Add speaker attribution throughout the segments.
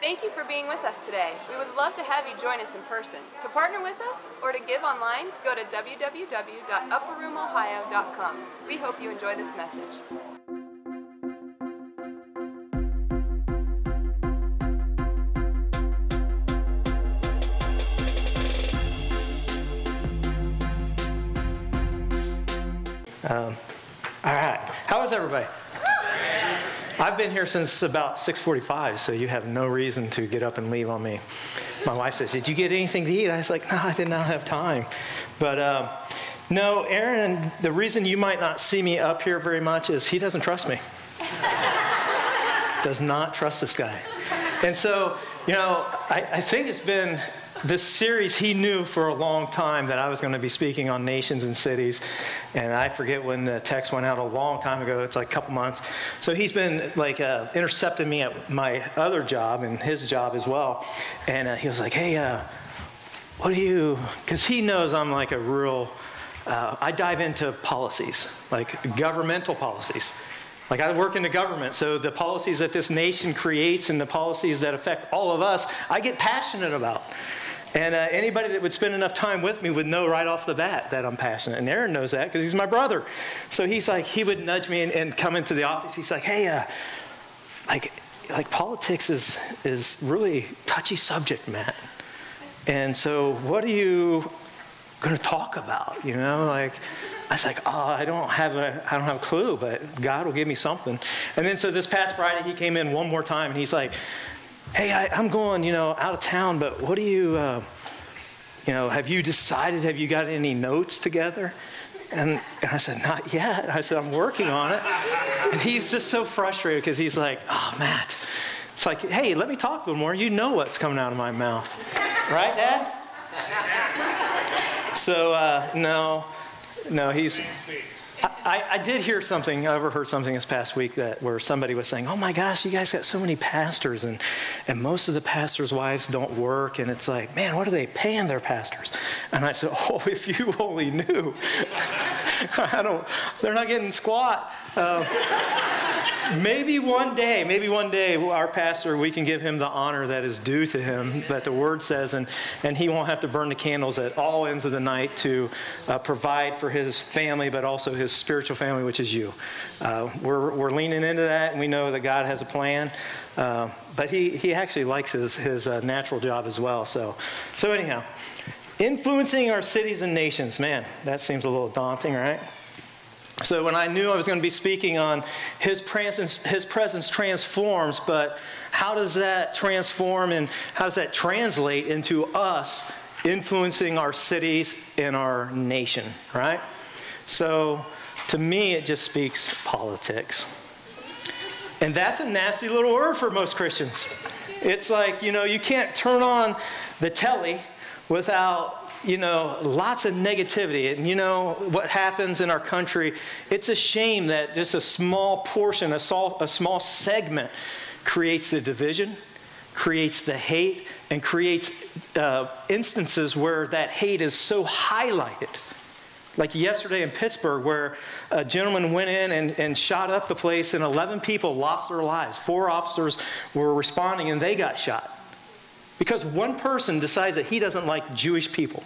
Speaker 1: Thank you for being with us today. We would love to have you join us in person. To partner with us or to give online, go to www.upperroomohio.com. We hope you enjoy this message.
Speaker 2: Um, all right. How is everybody? I've been here since about 6:45, so you have no reason to get up and leave on me. My wife says, "Did you get anything to eat?" I was like, "No, I did not have time." But um, no, Aaron. The reason you might not see me up here very much is he doesn't trust me. Does not trust this guy. And so, you know, I, I think it's been this series, he knew for a long time that I was going to be speaking on nations and cities. And I forget when the text went out a long time ago. It's like a couple months. So he's been like uh, intercepting me at my other job and his job as well. And uh, he was like, hey, uh, what do you, because he knows I'm like a real, uh, I dive into policies, like governmental policies. Like I work in the government, so the policies that this nation creates and the policies that affect all of us, I get passionate about. And uh, anybody that would spend enough time with me would know right off the bat that I'm passionate. And Aaron knows that because he's my brother. So he's like, he would nudge me and, and come into the office. He's like, hey, uh, like, like politics is, is really touchy subject, Matt. And so what are you going to talk about? You know, like, I was like, oh, I don't have a, I don't have a clue, but God will give me something. And then so this past Friday, he came in one more time and he's like, hey, I, am going, you know, out of town, but what do you, uh, you know, have you decided, have you got any notes together? And, and, I said, not yet. I said, I'm working on it. And he's just so frustrated because he's like, oh, Matt. It's like, hey, let me talk a little more. You know what's coming out of my mouth. Right, Dad? So, uh, no, no, he's, I, I, did hear something, I overheard something this past week that where somebody was saying, oh my gosh, you guys got so many pastors and, and most of the pastors' wives don't work. And it's like, man, what are they paying their pastors? And I said, oh, if you only knew. I don't, they're not getting squat. Uh, maybe one day, maybe one day, our pastor, we can give him the honor that is due to him, that the word says, and, and he won't have to burn the candles at all ends of the night to uh, provide for his family, but also his spiritual family, which is you. Uh, we're, we're leaning into that, and we know that God has a plan. Uh, but he, he actually likes his, his uh, natural job as well. So, so anyhow, influencing our cities and nations. Man, that seems a little daunting, right? So when I knew I was going to be speaking on his presence, his presence transforms, but how does that transform and how does that translate into us influencing our cities and our nation, right? So to me, it just speaks politics. And that's a nasty little word for most Christians. It's like, you know, you can't turn on the telly without you know, lots of negativity. And you know what happens in our country? It's a shame that just a small portion, a small, a small segment creates the division, creates the hate, and creates uh, instances where that hate is so highlighted. Like yesterday in Pittsburgh, where a gentleman went in and, and shot up the place, and 11 people lost their lives. Four officers were responding, and they got shot. Because one person decides that he doesn't like Jewish people.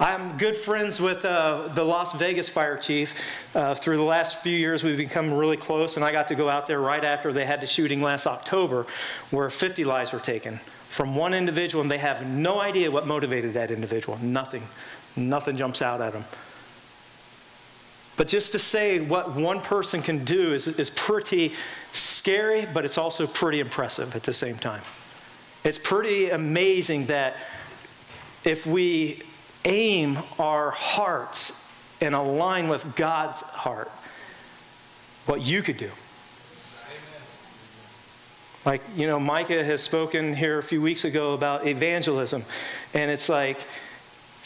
Speaker 2: I'm good friends with uh, the Las Vegas fire chief. Uh, through the last few years, we've become really close, and I got to go out there right after they had the shooting last October, where 50 lives were taken from one individual, and they have no idea what motivated that individual. Nothing. Nothing jumps out at them. But just to say what one person can do is, is pretty scary, but it's also pretty impressive at the same time. It's pretty amazing that if we aim our hearts and align with God's heart, what you could do. Like, you know, Micah has spoken here a few weeks ago about evangelism. And it's like,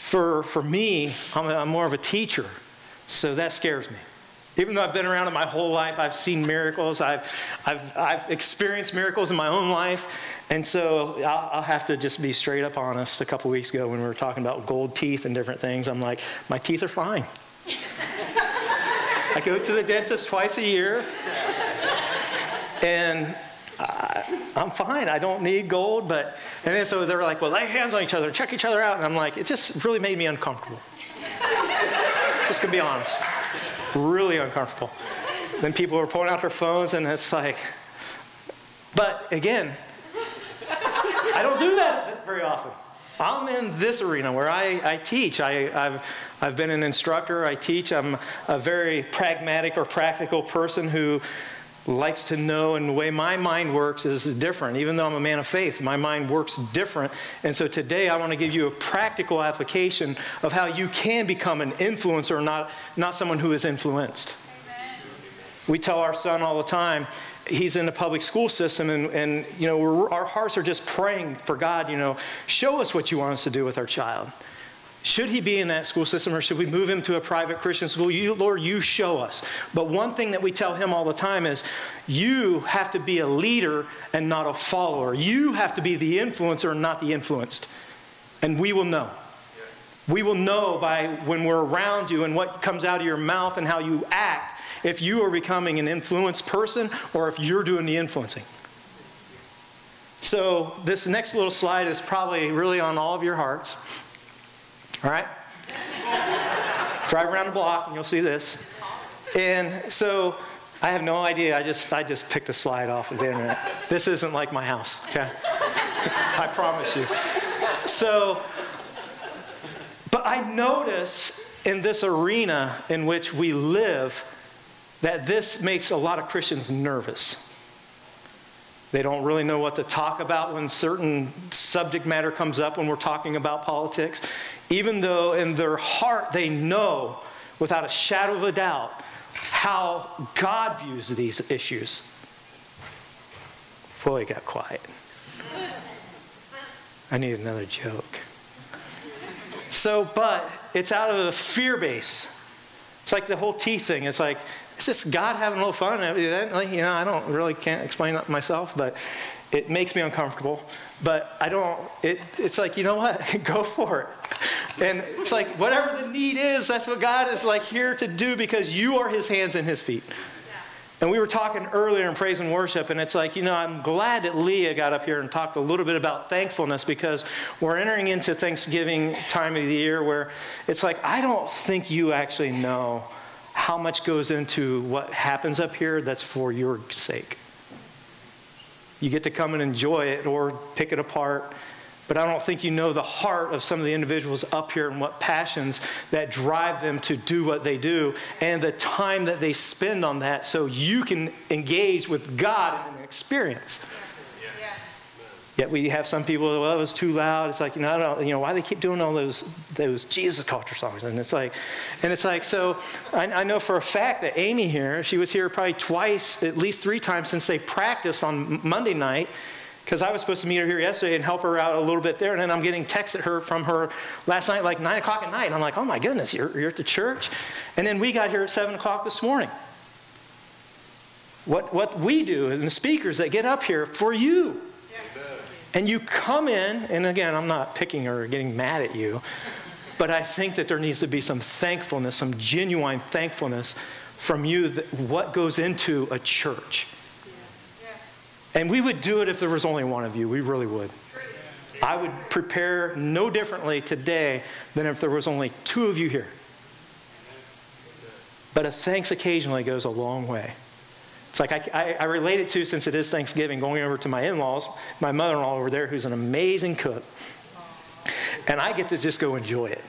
Speaker 2: for, for me, I'm, a, I'm more of a teacher. So that scares me. Even though I've been around it my whole life, I've seen miracles, I've, I've, I've experienced miracles in my own life. And so I'll, I'll have to just be straight up honest. A couple weeks ago, when we were talking about gold teeth and different things, I'm like, my teeth are fine. I go to the dentist twice a year. And Uh, I'm fine. I don't need gold. But, and then so they're like, well, lay hands on each other and check each other out. And I'm like, it just really made me uncomfortable. just gonna be honest. Really uncomfortable. Then people were pulling out their phones and it's like, but again, I don't do that very often. I'm in this arena where I, I teach. I, have I've been an instructor. I teach. I'm a very pragmatic or practical person who likes to know, and the way my mind works is different. Even though I'm a man of faith, my mind works different. And so today I want to give you a practical application of how you can become an influencer, not, not someone who is influenced. Amen. We tell our son all the time, he's in the public school system, and, and you know, our hearts are just praying for God, you know, show us what you want us to do with our child. Should he be in that school system or should we move him to a private Christian school? You, Lord, you show us. But one thing that we tell him all the time is you have to be a leader and not a follower. You have to be the influencer and not the influenced. And we will know. We will know by when we're around you and what comes out of your mouth and how you act if you are becoming an influenced person or if you're doing the influencing. So, this next little slide is probably really on all of your hearts. All right? Drive around the block and you'll see this. And so I have no idea. I just, I just picked a slide off of the internet. This isn't like my house, okay? I promise you. So, but I notice in this arena in which we live that this makes a lot of Christians nervous. They don't really know what to talk about when certain subject matter comes up when we're talking about politics even though in their heart they know without a shadow of a doubt how God views these issues. Boy, it got quiet. I need another joke. So, but it's out of a fear base. It's like the whole tea thing. It's like, it's just God having a little fun. You know, I don't really can't explain that myself, but it makes me uncomfortable. But I don't, it, it's like, you know what? Go for it. And it's like, whatever the need is, that's what God is like here to do because you are his hands and his feet. And we were talking earlier in praise and worship, and it's like, you know, I'm glad that Leah got up here and talked a little bit about thankfulness because we're entering into Thanksgiving time of the year where it's like, I don't think you actually know how much goes into what happens up here that's for your sake. You get to come and enjoy it or pick it apart but I don't think you know the heart of some of the individuals up here and what passions that drive them to do what they do and the time that they spend on that so you can engage with God in an experience. Yet we have some people, well, it was too loud. It's like, you know, I don't, you know, why they keep doing all those those Jesus culture songs? And it's like, and it's like, so I, I know for a fact that Amy here, she was here probably twice, at least three times since they practiced on Monday night because I was supposed to meet her here yesterday and help her out a little bit there. And then I'm getting texted her from her last night, like 9 o'clock at night. And I'm like, oh my goodness, you're, you're at the church? And then we got here at 7 o'clock this morning. What, what we do and the speakers that get up here for you. And you come in, and again, I'm not picking or getting mad at you, but I think that there needs to be some thankfulness, some genuine thankfulness from you that what goes into a church. And we would do it if there was only one of you. We really would. I would prepare no differently today than if there was only two of you here. But a thanks occasionally goes a long way. It's like I, I, I relate it to, since it is Thanksgiving, going over to my in laws, my mother in law over there, who's an amazing cook. And I get to just go enjoy it.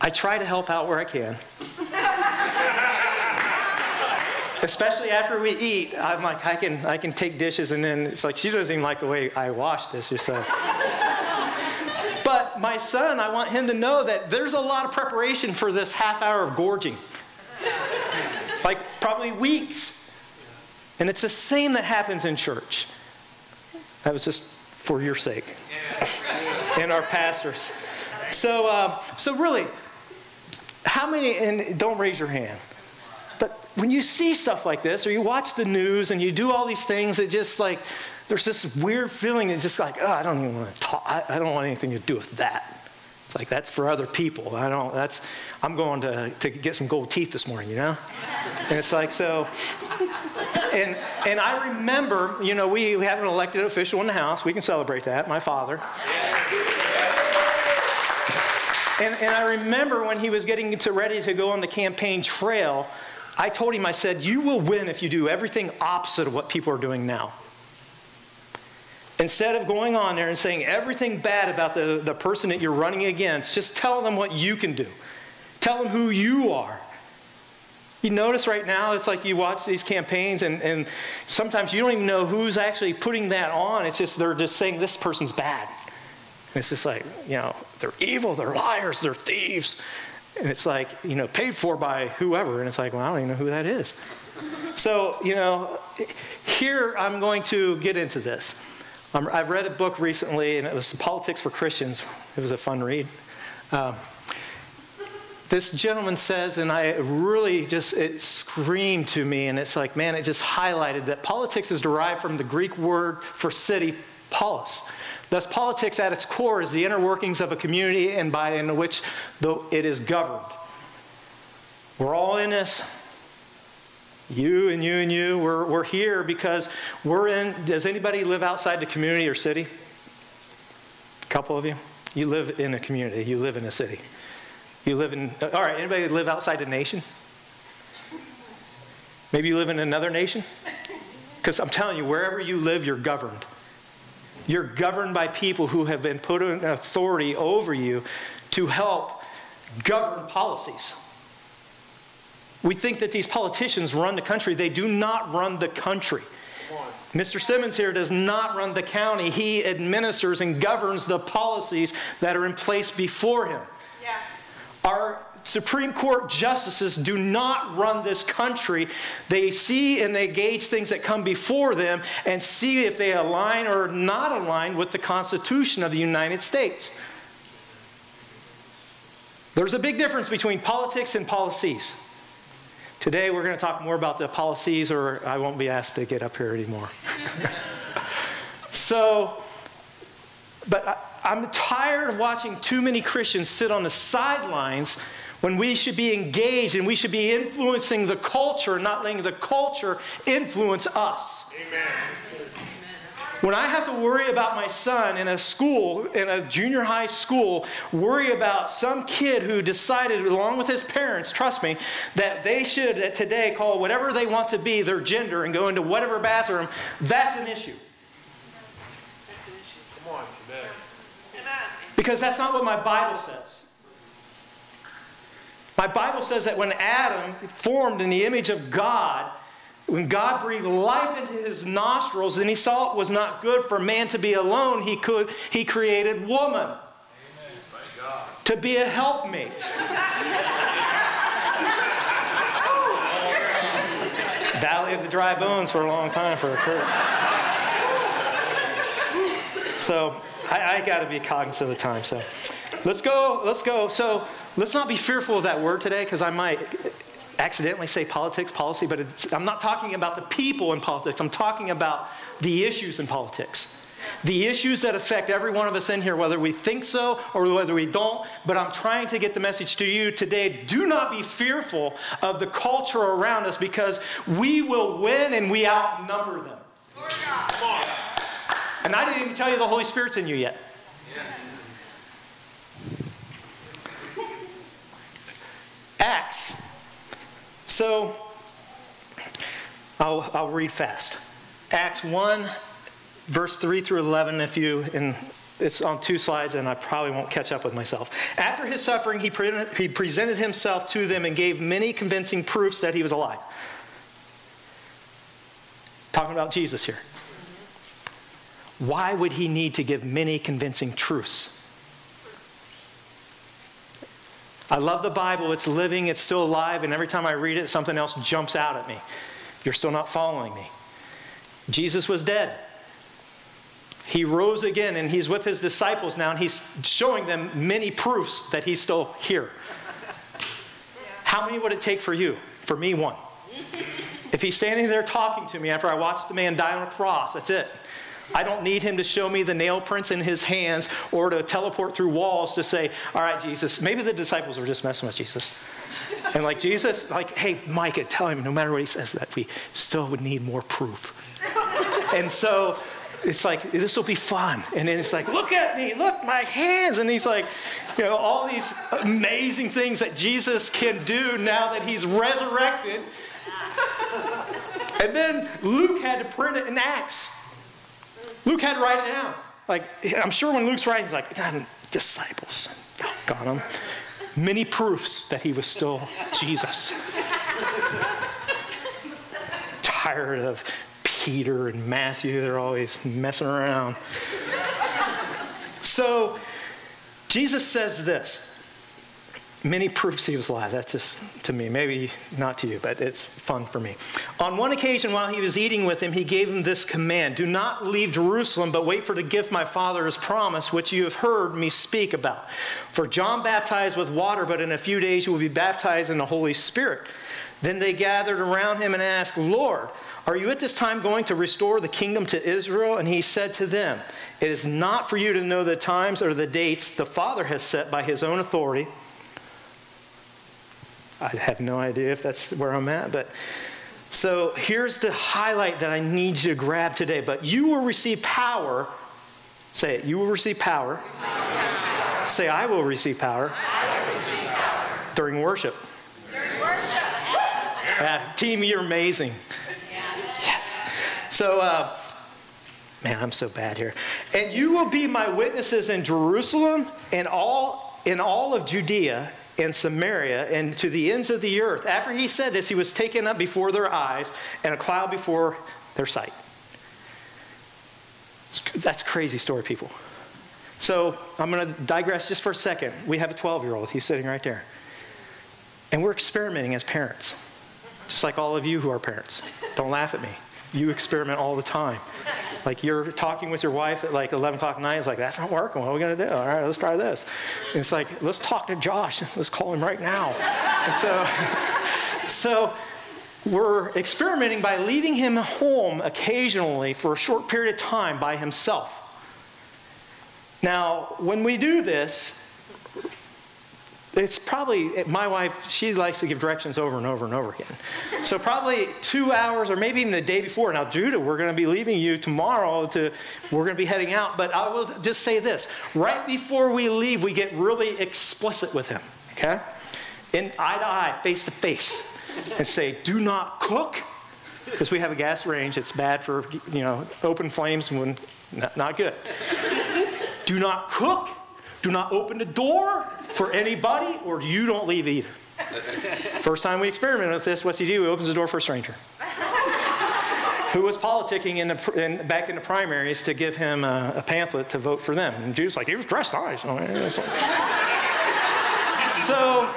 Speaker 2: I try to help out where I can especially after we eat, I'm like, I can, I can take dishes, and then it's like she doesn't even like the way I wash dishes. So. but my son, I want him to know that there's a lot of preparation for this half hour of gorging, like probably weeks. And it's the same that happens in church. That was just for your sake and our pastors. So, uh, so really, how many? And don't raise your hand but when you see stuff like this, or you watch the news and you do all these things, it just like, there's this weird feeling, it's just like, oh, I don't even want to talk, I, I don't want anything to do with that. Like, that's for other people. I don't, that's, I'm going to, to get some gold teeth this morning, you know? And it's like, so, and, and I remember, you know, we, we have an elected official in the House. We can celebrate that, my father. And, and I remember when he was getting to ready to go on the campaign trail, I told him, I said, You will win if you do everything opposite of what people are doing now. Instead of going on there and saying everything bad about the, the person that you're running against, just tell them what you can do. Tell them who you are. You notice right now, it's like you watch these campaigns, and, and sometimes you don't even know who's actually putting that on. It's just they're just saying this person's bad. And it's just like, you know, they're evil, they're liars, they're thieves. And it's like, you know, paid for by whoever. And it's like, well, I don't even know who that is. So, you know, here I'm going to get into this. Um, I've read a book recently, and it was Politics for Christians. It was a fun read. Um, this gentleman says, and I really just, it screamed to me, and it's like, man, it just highlighted that politics is derived from the Greek word for city, polis. Thus, politics at its core is the inner workings of a community and by in which it is governed. We're all in this. You and you and you, we're, we're here because we're in. Does anybody live outside the community or city? A couple of you? You live in a community, you live in a city. You live in, all right, anybody live outside the nation? Maybe you live in another nation? Because I'm telling you, wherever you live, you're governed. You're governed by people who have been put in authority over you to help govern policies. We think that these politicians run the country. They do not run the country. Mr. Simmons here does not run the county. He administers and governs the policies that are in place before him. Yeah. Our Supreme Court justices do not run this country. They see and they gauge things that come before them and see if they align or not align with the Constitution of the United States. There's a big difference between politics and policies. Today we're going to talk more about the policies, or I won't be asked to get up here anymore. so, but I, am tired of watching too many Christians sit on the sidelines when we should be engaged and we should be influencing the culture, not letting the culture influence us. Amen. When I have to worry about my son in a school, in a junior high school, worry about some kid who decided, along with his parents, trust me, that they should today call whatever they want to be their gender and go into whatever bathroom, that's an issue. That's an issue. Come on, amen. Because that's not what my Bible says. My Bible says that when Adam formed in the image of God, when God breathed life into his nostrils and he saw it was not good for man to be alone, he, could, he created woman to be a helpmate. Valley of the dry bones for a long time for a Kurt. So I, I got to be cognizant of the time. So let's go. Let's go. So let's not be fearful of that word today because I might accidentally say politics, policy, but I'm not talking about the people in politics. I'm talking about the issues in politics. The issues that affect every one of us in here, whether we think so or whether we don't. But I'm trying to get the message to you today. Do not be fearful of the culture around us because we will win and we outnumber them. And I didn't even tell you the Holy Spirit's in you yet. Acts so I'll, I'll read fast. Acts 1, verse 3 through 11, if you, and it's on two slides, and I probably won't catch up with myself. After his suffering, he, pre- he presented himself to them and gave many convincing proofs that he was alive. Talking about Jesus here. Why would he need to give many convincing truths? I love the Bible. It's living, it's still alive, and every time I read it, something else jumps out at me. You're still not following me. Jesus was dead. He rose again, and he's with his disciples now, and he's showing them many proofs that he's still here. How many would it take for you? For me, one. If he's standing there talking to me after I watched the man die on a cross, that's it. I don't need him to show me the nail prints in his hands or to teleport through walls to say, All right, Jesus. Maybe the disciples were just messing with Jesus. And like Jesus, like, hey, Micah, tell him no matter what he says, that we still would need more proof. and so it's like, this will be fun. And then it's like, look at me, look, my hands. And he's like, you know, all these amazing things that Jesus can do now that he's resurrected. and then Luke had to print it in Acts. Luke had to write it down. Like, I'm sure when Luke's writing, he's like, disciples, got them. Many proofs that he was still Jesus. Tired of Peter and Matthew, they're always messing around. so, Jesus says this many proofs he was alive. That's just to me. Maybe not to you, but it's fun for me. On one occasion, while he was eating with him, he gave him this command Do not leave Jerusalem, but wait for the gift my father has promised, which you have heard me speak about. For John baptized with water, but in a few days you will be baptized in the Holy Spirit. Then they gathered around him and asked, Lord, are you at this time going to restore the kingdom to Israel? And he said to them, It is not for you to know the times or the dates the Father has set by his own authority I have no idea if that's where I'm at, but so here's the highlight that I need you to grab today. But you will receive power. Say it. You will receive power. Say, I will receive power.
Speaker 1: Will receive power.
Speaker 2: During worship.
Speaker 1: During worship. Yes.
Speaker 2: Uh, team, you're amazing. Yeah. Yes. So, uh, man, I'm so bad here. And you will be my witnesses in Jerusalem and all in all of Judea in Samaria and to the ends of the earth. After he said this, he was taken up before their eyes and a cloud before their sight. That's crazy story, people. So I'm going to digress just for a second. We have a 12 year old, he's sitting right there. And we're experimenting as parents, just like all of you who are parents. Don't laugh at me. You experiment all the time. Like you're talking with your wife at like 11 o'clock at night. It's like, that's not working. What are we going to do? All right, let's try this. And it's like, let's talk to Josh. Let's call him right now. And so, so we're experimenting by leaving him home occasionally for a short period of time by himself. Now, when we do this, it's probably, my wife, she likes to give directions over and over and over again. So probably two hours or maybe even the day before. Now, Judah, we're going to be leaving you tomorrow to, we're going to be heading out. But I will just say this. Right before we leave, we get really explicit with him, okay? In eye to eye, face to face. And say, do not cook, because we have a gas range. It's bad for, you know, open flames when, not, not good. Do not cook do not open the door for anybody, or you don't leave either. First time we experimented with this, what's he do? He opens the door for a stranger. Who was politicking in the, in, back in the primaries to give him a, a, pamphlet to vote for them. And Jude's like, he was dressed nice. Oh, so,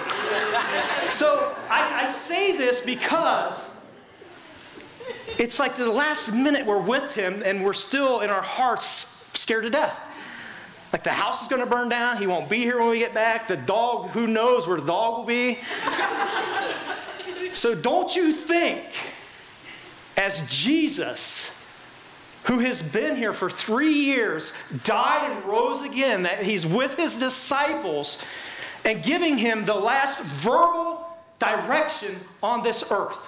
Speaker 2: so I, I say this because it's like the last minute we're with him and we're still in our hearts scared to death. Like the house is going to burn down. He won't be here when we get back. The dog, who knows where the dog will be. so don't you think, as Jesus, who has been here for three years, died and rose again, that he's with his disciples and giving him the last verbal direction on this earth?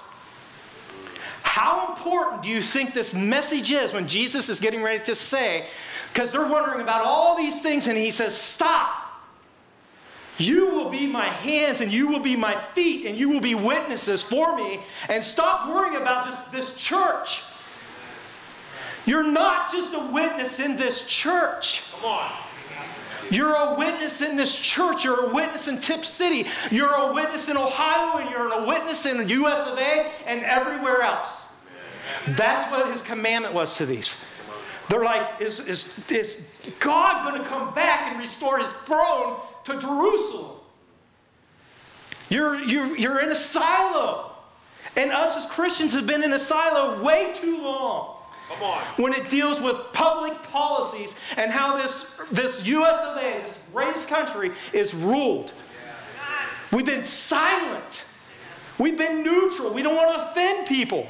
Speaker 2: How important do you think this message is when Jesus is getting ready to say, because they're wondering about all these things, and he says, Stop. You will be my hands and you will be my feet and you will be witnesses for me. And stop worrying about just this church. You're not just a witness in this church. Come on. You're a witness in this church. You're a witness in Tipp City. You're a witness in Ohio, and you're a witness in the US of A and everywhere else. That's what his commandment was to these. They're like, is, is, is God going to come back and restore his throne to Jerusalem? You're, you're, you're in a silo. And us as Christians have been in a silo way too long. Come on. When it deals with public policies and how this, this US of A, this greatest country, is ruled. We've been silent. We've been neutral. We don't want to offend people.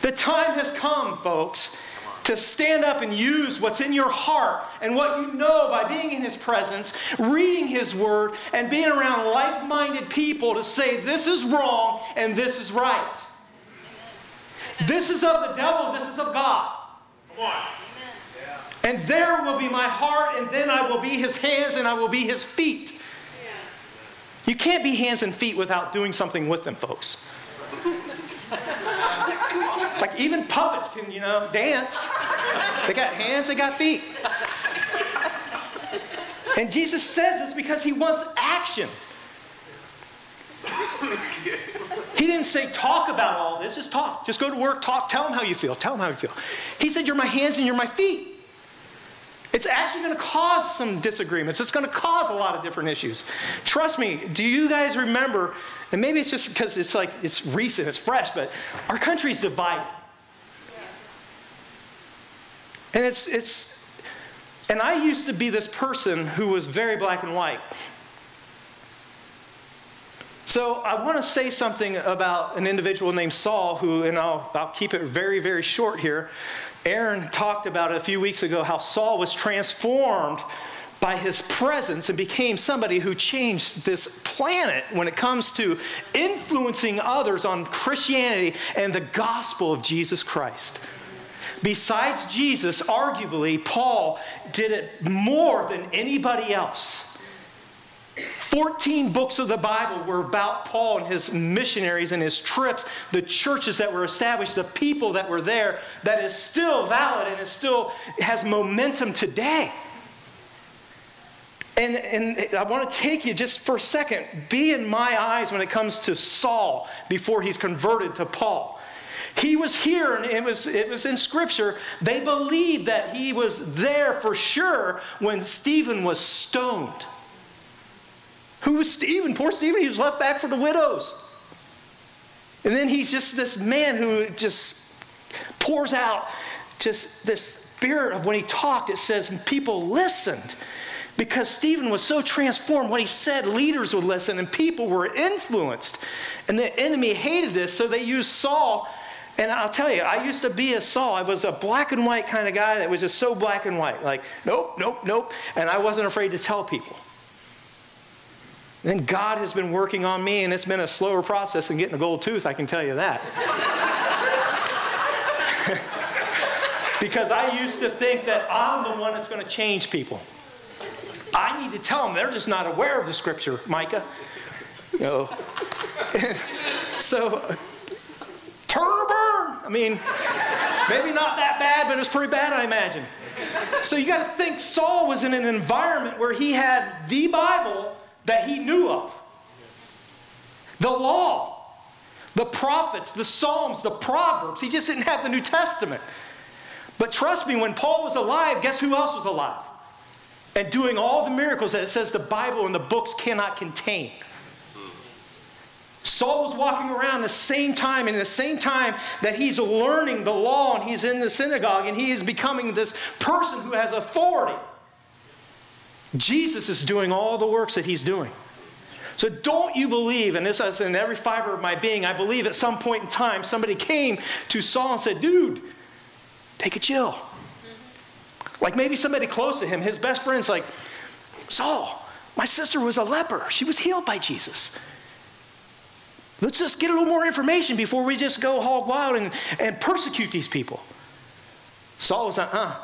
Speaker 2: The time has come, folks, to stand up and use what's in your heart and what you know by being in His presence, reading His Word, and being around like minded people to say this is wrong and this is right. This is of the devil, this is of God. Come on. And there will be my heart, and then I will be his hands and I will be his feet. You can't be hands and feet without doing something with them, folks. like even puppets can, you know, dance. They got hands, they got feet. And Jesus says this because he wants action. He didn't say, talk about all this, just talk. Just go to work, talk, tell them how you feel, tell them how you feel. He said, You're my hands and you're my feet. It's actually going to cause some disagreements. It's going to cause a lot of different issues. Trust me, do you guys remember? And maybe it's just because it's like it's recent, it's fresh, but our country's divided. And it's, it's, and I used to be this person who was very black and white. So I want to say something about an individual named Saul, who, and I'll, I'll keep it very, very short here. Aaron talked about it a few weeks ago how Saul was transformed by his presence and became somebody who changed this planet when it comes to influencing others on Christianity and the gospel of Jesus Christ. Besides Jesus, arguably, Paul did it more than anybody else. 14 books of the Bible were about Paul and his missionaries and his trips, the churches that were established, the people that were there, that is still valid and it still has momentum today. And, and I want to take you just for a second, be in my eyes when it comes to Saul before he's converted to Paul. He was here, and it was, it was in Scripture. They believed that he was there for sure when Stephen was stoned. Who was Stephen? Poor Stephen, he was left back for the widows. And then he's just this man who just pours out just this spirit of when he talked, it says people listened because Stephen was so transformed. What he said, leaders would listen and people were influenced. And the enemy hated this, so they used Saul. And I'll tell you, I used to be a Saul. I was a black and white kind of guy that was just so black and white. Like, nope, nope, nope. And I wasn't afraid to tell people. Then God has been working on me, and it's been a slower process than getting a gold tooth, I can tell you that. because I used to think that I'm the one that's going to change people. I need to tell them they're just not aware of the scripture, Micah. Know. so, burn. I mean, maybe not that bad, but it was pretty bad, I imagine. So you got to think Saul was in an environment where he had the Bible that he knew of. The law, the prophets, the Psalms, the Proverbs. He just didn't have the New Testament. But trust me, when Paul was alive, guess who else was alive? And doing all the miracles that it says the Bible and the books cannot contain. Saul was walking around the same time, and in the same time that he's learning the law and he's in the synagogue and he is becoming this person who has authority. Jesus is doing all the works that he's doing. So don't you believe, and this is in every fiber of my being, I believe at some point in time somebody came to Saul and said, dude, take a chill. Like maybe somebody close to him, his best friend's like, Saul, my sister was a leper. She was healed by Jesus. Let's just get a little more information before we just go hog wild and, and persecute these people. Saul was like, uh,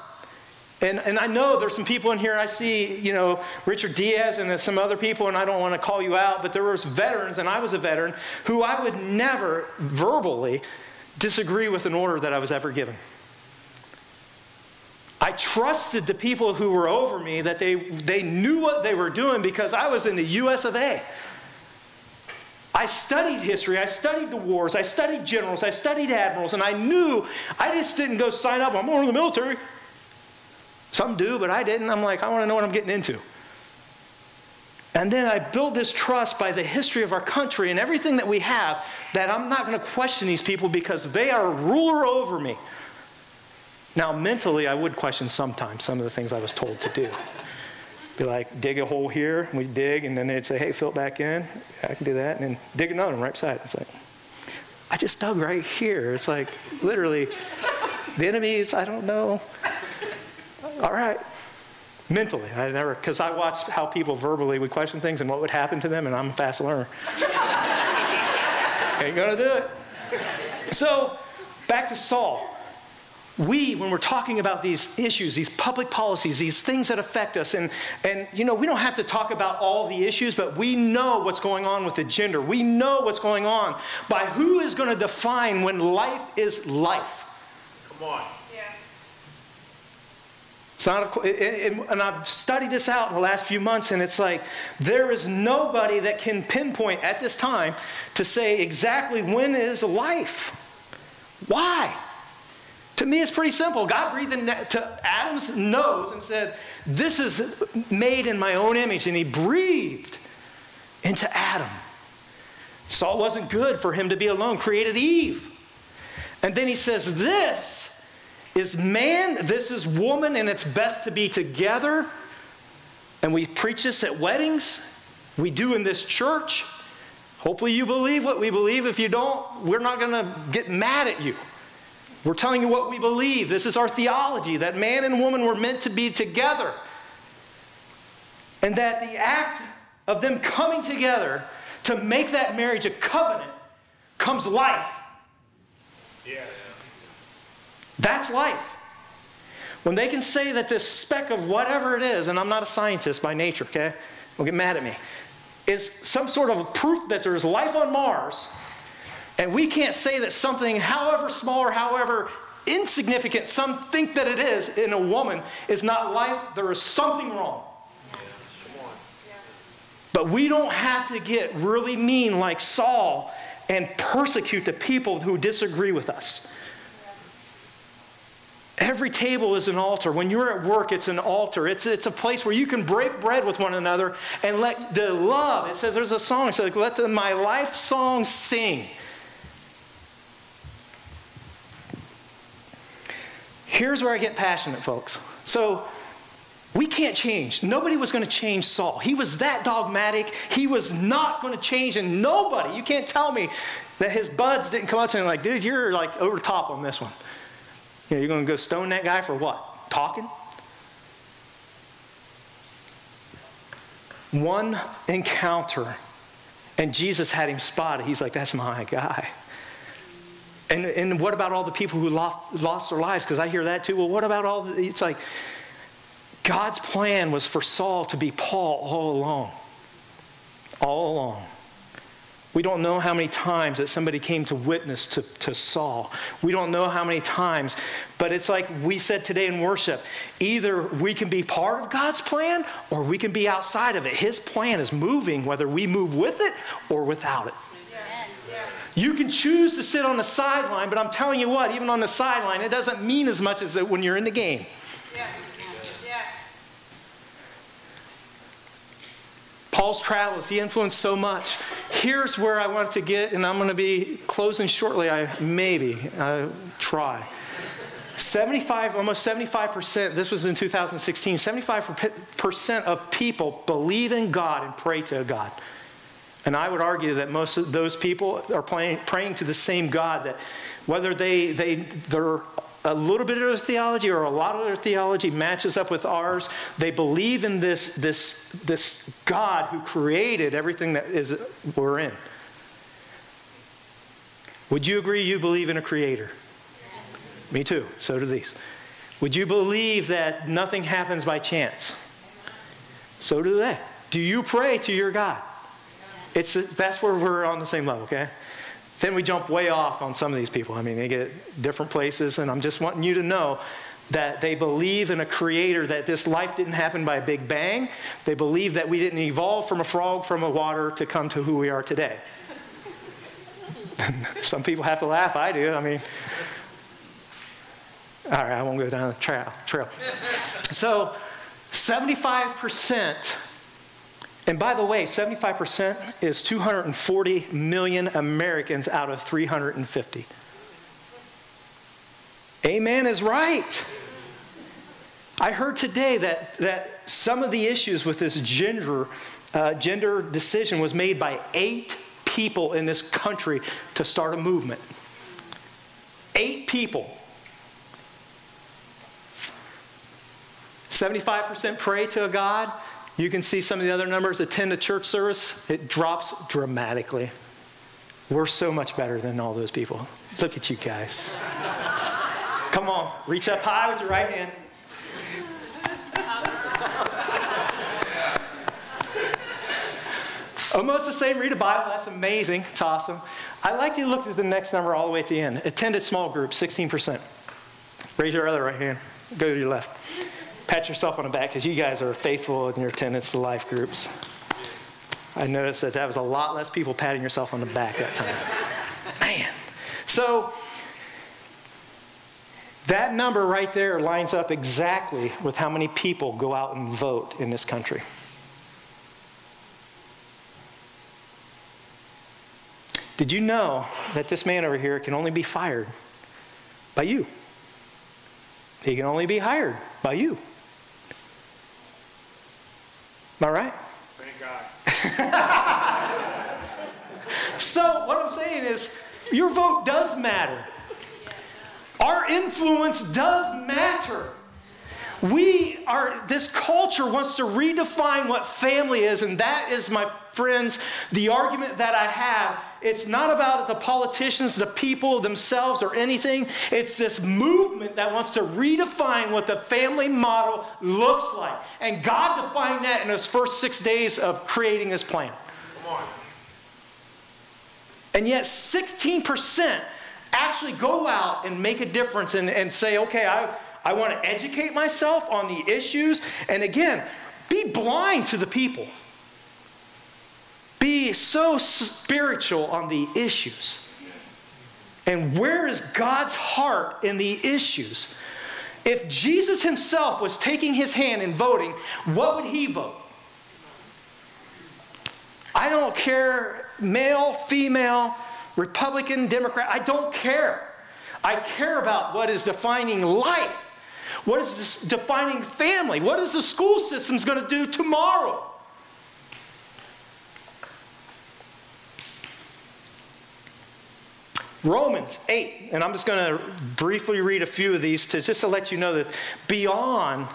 Speaker 2: and, and I know there's some people in here, I see, you know, Richard Diaz and some other people, and I don't want to call you out, but there was veterans, and I was a veteran, who I would never verbally disagree with an order that I was ever given. I trusted the people who were over me that they, they knew what they were doing because I was in the US of A. I studied history, I studied the wars, I studied generals, I studied admirals, and I knew I just didn't go sign up, I'm going to the military. Some do, but I didn't. I'm like, I want to know what I'm getting into. And then I build this trust by the history of our country and everything that we have that I'm not going to question these people because they are ruler over me. Now, mentally, I would question sometimes some of the things I was told to do. Be like, dig a hole here, we dig, and then they'd say, hey, fill it back in. I can do that. And then dig another one right beside. it. It's like, I just dug right here. It's like, literally, The enemy is, I don't know. All right. Mentally, I never, because I watched how people verbally would question things and what would happen to them, and I'm a fast learner. Ain't gonna do it. So, back to Saul we, when we're talking about these issues, these public policies, these things that affect us, and, and you know, we don't have to talk about all the issues, but we know what's going on with the gender. We know what's going on by who is going to define when life is life.
Speaker 3: Come on.
Speaker 2: It's not a, and I've studied this out in the last few months, and it's like there is nobody that can pinpoint at this time to say exactly when is life. Why? To me, it's pretty simple. God breathed into Adam's nose and said, This is made in my own image. And he breathed into Adam. It wasn't good for him to be alone, created Eve. And then he says, This is man, this is woman, and it's best to be together. And we preach this at weddings, we do in this church. Hopefully, you believe what we believe. If you don't, we're not going to get mad at you. We're telling you what we believe. This is our theology that man and woman were meant to be together. And that the act of them coming together to make that marriage a covenant comes life.
Speaker 3: Yeah.
Speaker 2: That's life. When they can say that this speck of whatever it is, and I'm not a scientist by nature, okay? Don't get mad at me, is some sort of proof that there's life on Mars and we can't say that something, however small or however insignificant some think that it is in a woman, is not life. There is something wrong. But we don't have to get really mean like Saul and persecute the people who disagree with us. Every table is an altar. When you're at work, it's an altar. It's, it's a place where you can break bread with one another and let the love, it says there's a song, it says, let the, my life song sing. Here's where I get passionate, folks. So, we can't change. Nobody was going to change Saul. He was that dogmatic. He was not going to change, and nobody, you can't tell me that his buds didn't come up to him like, dude, you're like over top on this one. You know, you're going to go stone that guy for what? Talking? One encounter, and Jesus had him spotted. He's like, that's my guy. And, and what about all the people who lost, lost their lives? Because I hear that too. Well, what about all the, it's like God's plan was for Saul to be Paul all along. All along. We don't know how many times that somebody came to witness to, to Saul. We don't know how many times, but it's like we said today in worship either we can be part of God's plan or we can be outside of it. His plan is moving, whether we move with it or without it. You can choose to sit on the sideline, but I'm telling you what, even on the sideline, it doesn't mean as much as when you're in the game. Yeah. Yeah. Paul's travels, he influenced so much. Here's where I wanted to get, and I'm going to be closing shortly. I maybe I try. 75, almost 75%, this was in 2016, 75% of people believe in God and pray to God. And I would argue that most of those people are praying, praying to the same God, that whether they, they, they're a little bit of their theology or a lot of their theology matches up with ours, they believe in this, this, this God who created everything that is, we're in. Would you agree you believe in a creator? Yes. Me too. So do these. Would you believe that nothing happens by chance? So do they. Do you pray to your God? It's, that's where we're on the same level, okay? Then we jump way off on some of these people. I mean, they get different places, and I'm just wanting you to know that they believe in a creator, that this life didn't happen by a big bang. They believe that we didn't evolve from a frog from a water to come to who we are today. some people have to laugh. I do. I mean, all right, I won't go down the trail. trail. So, 75% and by the way, 75% is 240 million Americans out of 350. Amen is right. I heard today that, that some of the issues with this gender, uh, gender decision was made by eight people in this country to start a movement. Eight people. 75% pray to a God. You can see some of the other numbers attend a church service. It drops dramatically. We're so much better than all those people. Look at you guys. Come on, reach up high with your right hand. Almost the same, read a Bible. That's amazing. It's awesome. I'd like you to look at the next number all the way at the end. Attended small group, 16%. Raise your other right hand. Go to your left. Pat yourself on the back because you guys are faithful in your attendance to life groups. I noticed that that was a lot less people patting yourself on the back that time. Man. So, that number right there lines up exactly with how many people go out and vote in this country. Did you know that this man over here can only be fired by you? He can only be hired by you. Am I right?
Speaker 3: Thank God.
Speaker 2: So, what I'm saying is, your vote does matter. Our influence does matter. We are, this culture wants to redefine what family is, and that is, my friends, the argument that I have. It's not about the politicians, the people themselves, or anything. It's this movement that wants to redefine what the family model looks like. And God defined that in his first six days of creating this plan.
Speaker 3: Come on.
Speaker 2: And yet, 16% actually go out and make a difference and, and say, okay, I, I want to educate myself on the issues. And again, be blind to the people. Be so spiritual on the issues. And where is God's heart in the issues? If Jesus himself was taking his hand and voting, what would he vote? I don't care, male, female, Republican, Democrat, I don't care. I care about what is defining life. What is defining family? What is the school system's going to do tomorrow? Romans 8, and I'm just going to briefly read a few of these to just to let you know that beyond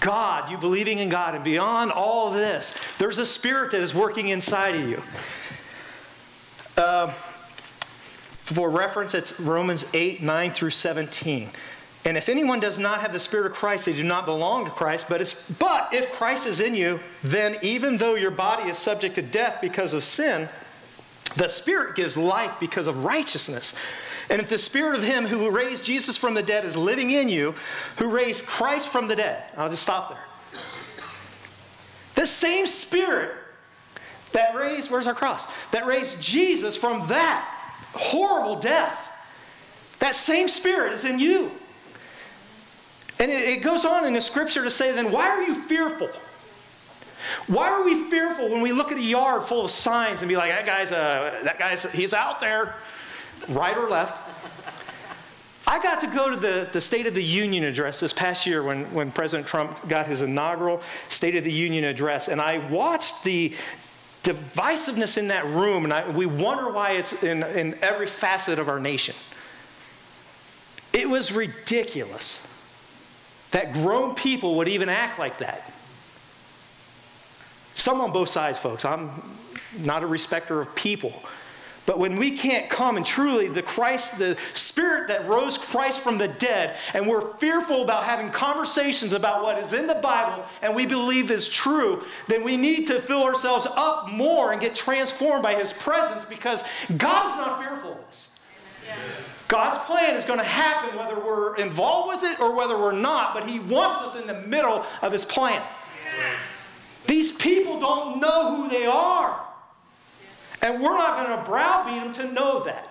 Speaker 2: God, you believing in God, and beyond all this, there's a spirit that is working inside of you. Uh, for reference, it's Romans 8, 9 through 17. And if anyone does not have the Spirit of Christ, they do not belong to Christ. But, it's, but if Christ is in you, then even though your body is subject to death because of sin, the Spirit gives life because of righteousness. And if the Spirit of Him who raised Jesus from the dead is living in you, who raised Christ from the dead, I'll just stop there. The same Spirit that raised, where's our cross? That raised Jesus from that horrible death, that same Spirit is in you. And it, it goes on in the scripture to say, then why are you fearful? Why are we fearful when we look at a yard full of signs and be like, that guy's, uh, that guy's, he's out there, right or left? I got to go to the, the State of the Union address this past year when, when President Trump got his inaugural State of the Union address, and I watched the divisiveness in that room, and I, we wonder why it's in, in every facet of our nation. It was ridiculous that grown people would even act like that. Some on both sides, folks. I'm not a respecter of people. But when we can't come and truly the Christ, the Spirit that rose Christ from the dead, and we're fearful about having conversations about what is in the Bible and we believe is true, then we need to fill ourselves up more and get transformed by His presence because God is not fearful of this. God's plan is going to happen whether we're involved with it or whether we're not, but He wants us in the middle of His plan. These people don't know who they are. And we're not going to browbeat them to know that.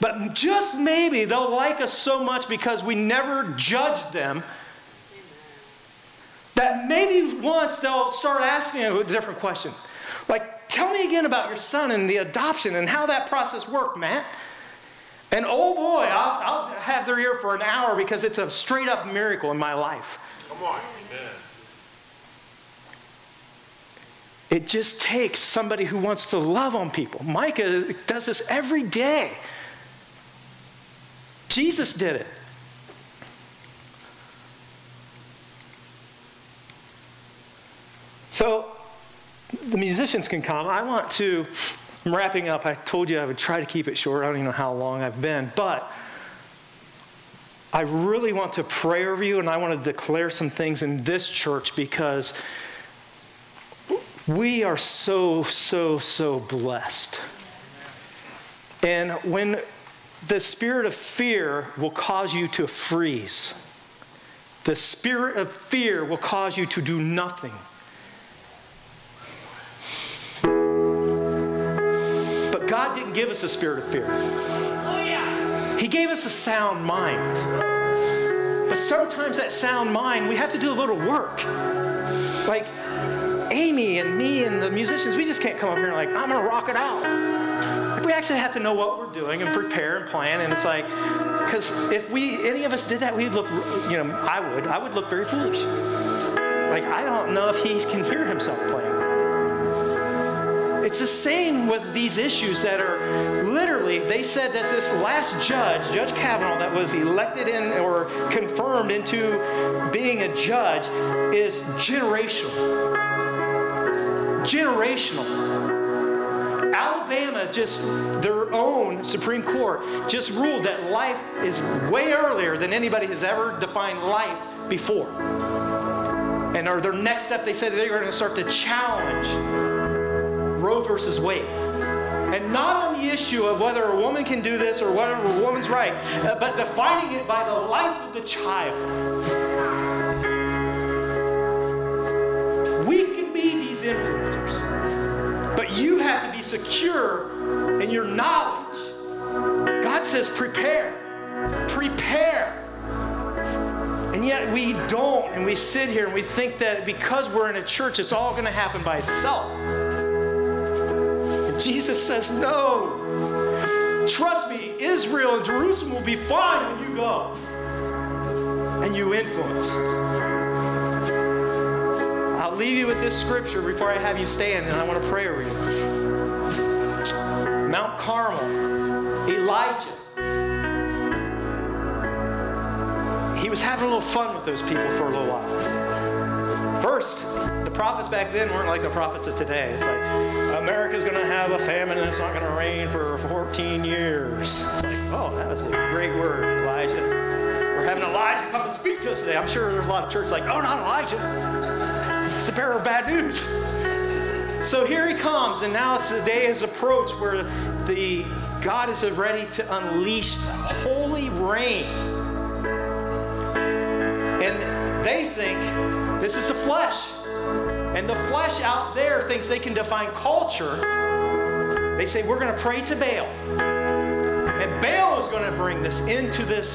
Speaker 2: But just maybe they'll like us so much because we never judged them that maybe once they'll start asking a different question. Like, tell me again about your son and the adoption and how that process worked, Matt. And oh boy, I'll, I'll have their ear for an hour because it's a straight up miracle in my life.
Speaker 3: Come on. Amen.
Speaker 2: It just takes somebody who wants to love on people. Micah does this every day. Jesus did it. So the musicians can come. I want to, I'm wrapping up. I told you I would try to keep it short. I don't even know how long I've been, but I really want to pray over you and I want to declare some things in this church because we are so, so, so blessed. And when the spirit of fear will cause you to freeze, the spirit of fear will cause you to do nothing. But God didn't give us a spirit of fear. He gave us a sound mind. But sometimes that sound mind, we have to do a little work. Like Amy and me and the musicians, we just can't come up here and like, I'm gonna rock it out. Like we actually have to know what we're doing and prepare and plan. And it's like, because if we any of us did that, we'd look, you know, I would, I would look very foolish. Like I don't know if he can hear himself playing. It's the same with these issues that are literally, they said that this last judge, Judge Kavanaugh, that was elected in or confirmed into being a judge, is generational. Generational. Alabama just, their own Supreme Court, just ruled that life is way earlier than anybody has ever defined life before. And their next step, they said they're going to start to challenge Roe versus Wade. And not on the issue of whether a woman can do this or whether a woman's right, uh, but defining it by the life of the child. You have to be secure in your knowledge. God says, prepare. Prepare. And yet we don't, and we sit here and we think that because we're in a church, it's all going to happen by itself. And Jesus says, no. Trust me, Israel and Jerusalem will be fine when you go and you influence. Leave you with this scripture before I have you stand, and I want to pray over you. Mount Carmel, Elijah. He was having a little fun with those people for a little while. First, the prophets back then weren't like the prophets of today. It's like, America's going to have a famine and it's not going to rain for 14 years. It's like, oh, that was a great word, Elijah. We're having Elijah come and speak to us today. I'm sure there's a lot of churches like, oh, not Elijah. He's a bearer of bad news. So here he comes, and now it's the day has approached where the God is ready to unleash holy rain. And they think this is the flesh. And the flesh out there thinks they can define culture. They say, we're going to pray to Baal. Baal is going to bring this into this,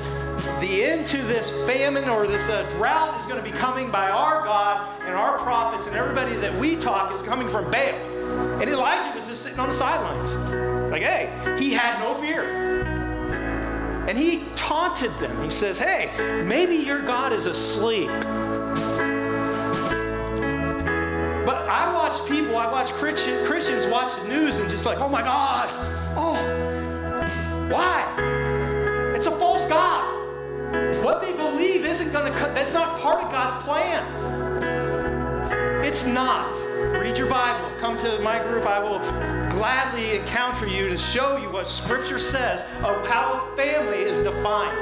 Speaker 2: the into this famine or this uh, drought is going to be coming by our God and our prophets and everybody that we talk is coming from Baal. And Elijah was just sitting on the sidelines. Like, hey, he had no fear. And he taunted them. He says, hey, maybe your God is asleep. But I watch people, I watch Christians watch the news and just like, oh my God, oh, why? It's a false God. What they believe isn't going to, cut that's not part of God's plan. It's not. Read your Bible. Come to my group. I will gladly encounter you to show you what Scripture says of how a family is defined.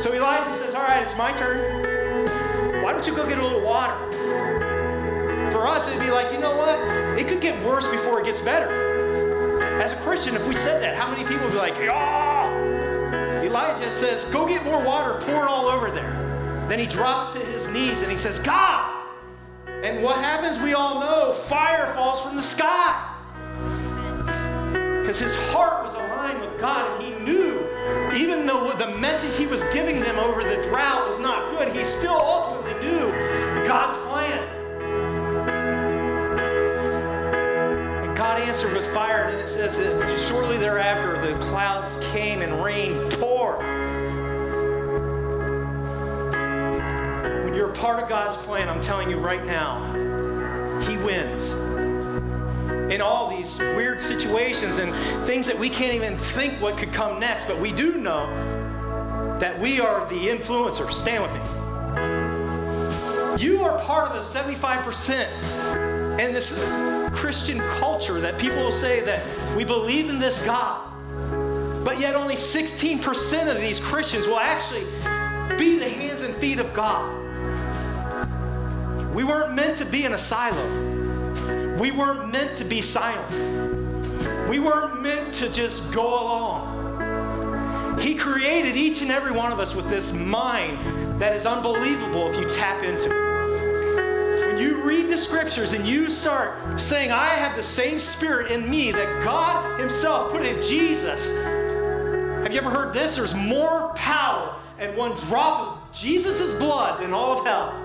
Speaker 2: So Elijah says, All right, it's my turn. Why don't you go get a little water? For us, it'd be like, you know what? It could get worse before it gets better. As a Christian, if we said that, how many people would be like, yeah? Elijah says, Go get more water, pour it all over there. Then he drops to his knees and he says, God. And what happens, we all know fire falls from the sky. Because his heart was aligned with God and he knew, even though the message he was giving them over the drought was not good, he still ultimately knew God's answered with fire, and it says that shortly thereafter the clouds came and rain poured. When you're a part of God's plan, I'm telling you right now, He wins. In all these weird situations and things that we can't even think what could come next, but we do know that we are the influencers. Stand with me. You are part of the 75% in this Christian culture that people will say that we believe in this God. But yet, only 16% of these Christians will actually be the hands and feet of God. We weren't meant to be in a silo. We weren't meant to be silent. We weren't meant to just go along. He created each and every one of us with this mind that is unbelievable if you tap into it. Read the scriptures and you start saying, I have the same spirit in me that God Himself put in Jesus. Have you ever heard this? There's more power in one drop of Jesus' blood than all of hell.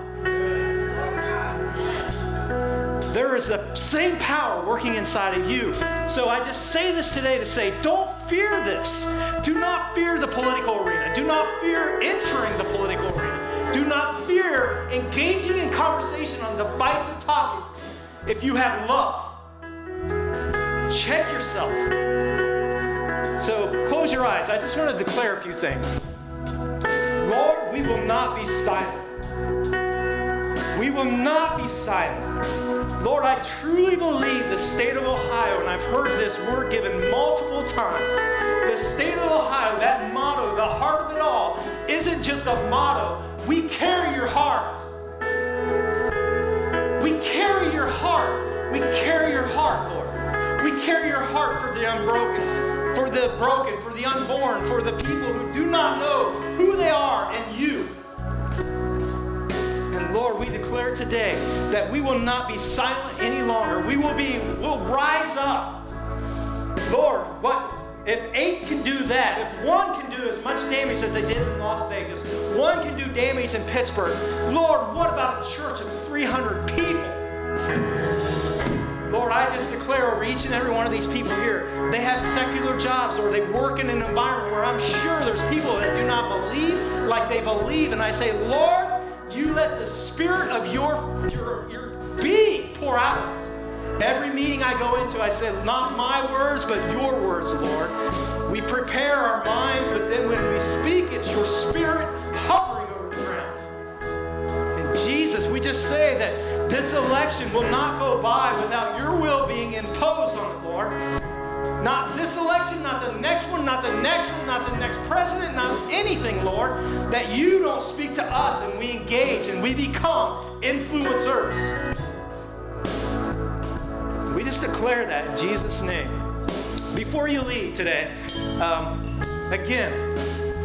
Speaker 2: There is the same power working inside of you. So I just say this today to say, don't fear this. Do not fear the political arena. Do not fear entering the political arena. Do not fear engaging in conversation on divisive topics if you have love. Check yourself. So close your eyes. I just want to declare a few things. Lord, we will not be silent. Will not be silent. Lord, I truly believe the state of Ohio, and I've heard this word given multiple times. The state of Ohio, that motto, the heart of it all, isn't just a motto. We carry your heart. We carry your heart. We carry your heart, Lord. We carry your heart for the unbroken, for the broken, for the unborn, for the people who do not know who they are and you. And Lord, we declare today that we will not be silent any longer. We will be, we'll rise up. Lord, what if eight can do that, if one can do as much damage as they did in Las Vegas, one can do damage in Pittsburgh, Lord, what about a church of 300 people? Lord, I just declare over each and every one of these people here, they have secular jobs or they work in an environment where I'm sure there's people that do not believe like they believe. And I say, Lord, you let the spirit of your, your, your being pour out. Every meeting I go into, I say, not my words, but your words, Lord. We prepare our minds, but then when we speak, it's your spirit hovering over the ground. And Jesus, we just say that this election will not go by without your will being imposed on it, Lord. Not this election, not the next one, not the next one, not the next president, not anything, Lord, that you don't speak to us and we engage and we become influencers. We just declare that in Jesus' name. Before you leave today, um, again,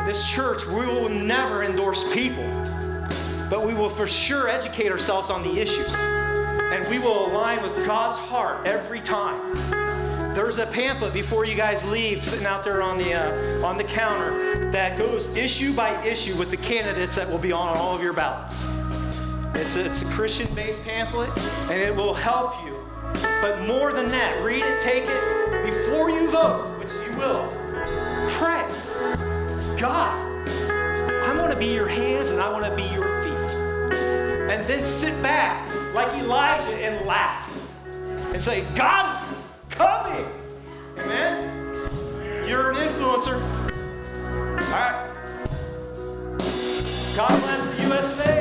Speaker 2: this church, we will never endorse people, but we will for sure educate ourselves on the issues. And we will align with God's heart every time. There's a pamphlet before you guys leave sitting out there on the, uh, on the counter that goes issue by issue with the candidates that will be on all of your ballots. It's a, it's a Christian based pamphlet and it will help you. But more than that, read it, take it. Before you vote, which you will, pray. God, I want to be your hands and I want to be your feet. And then sit back like Elijah and laugh and say, God coming. Amen? You're an influencer. All right. God bless the USA.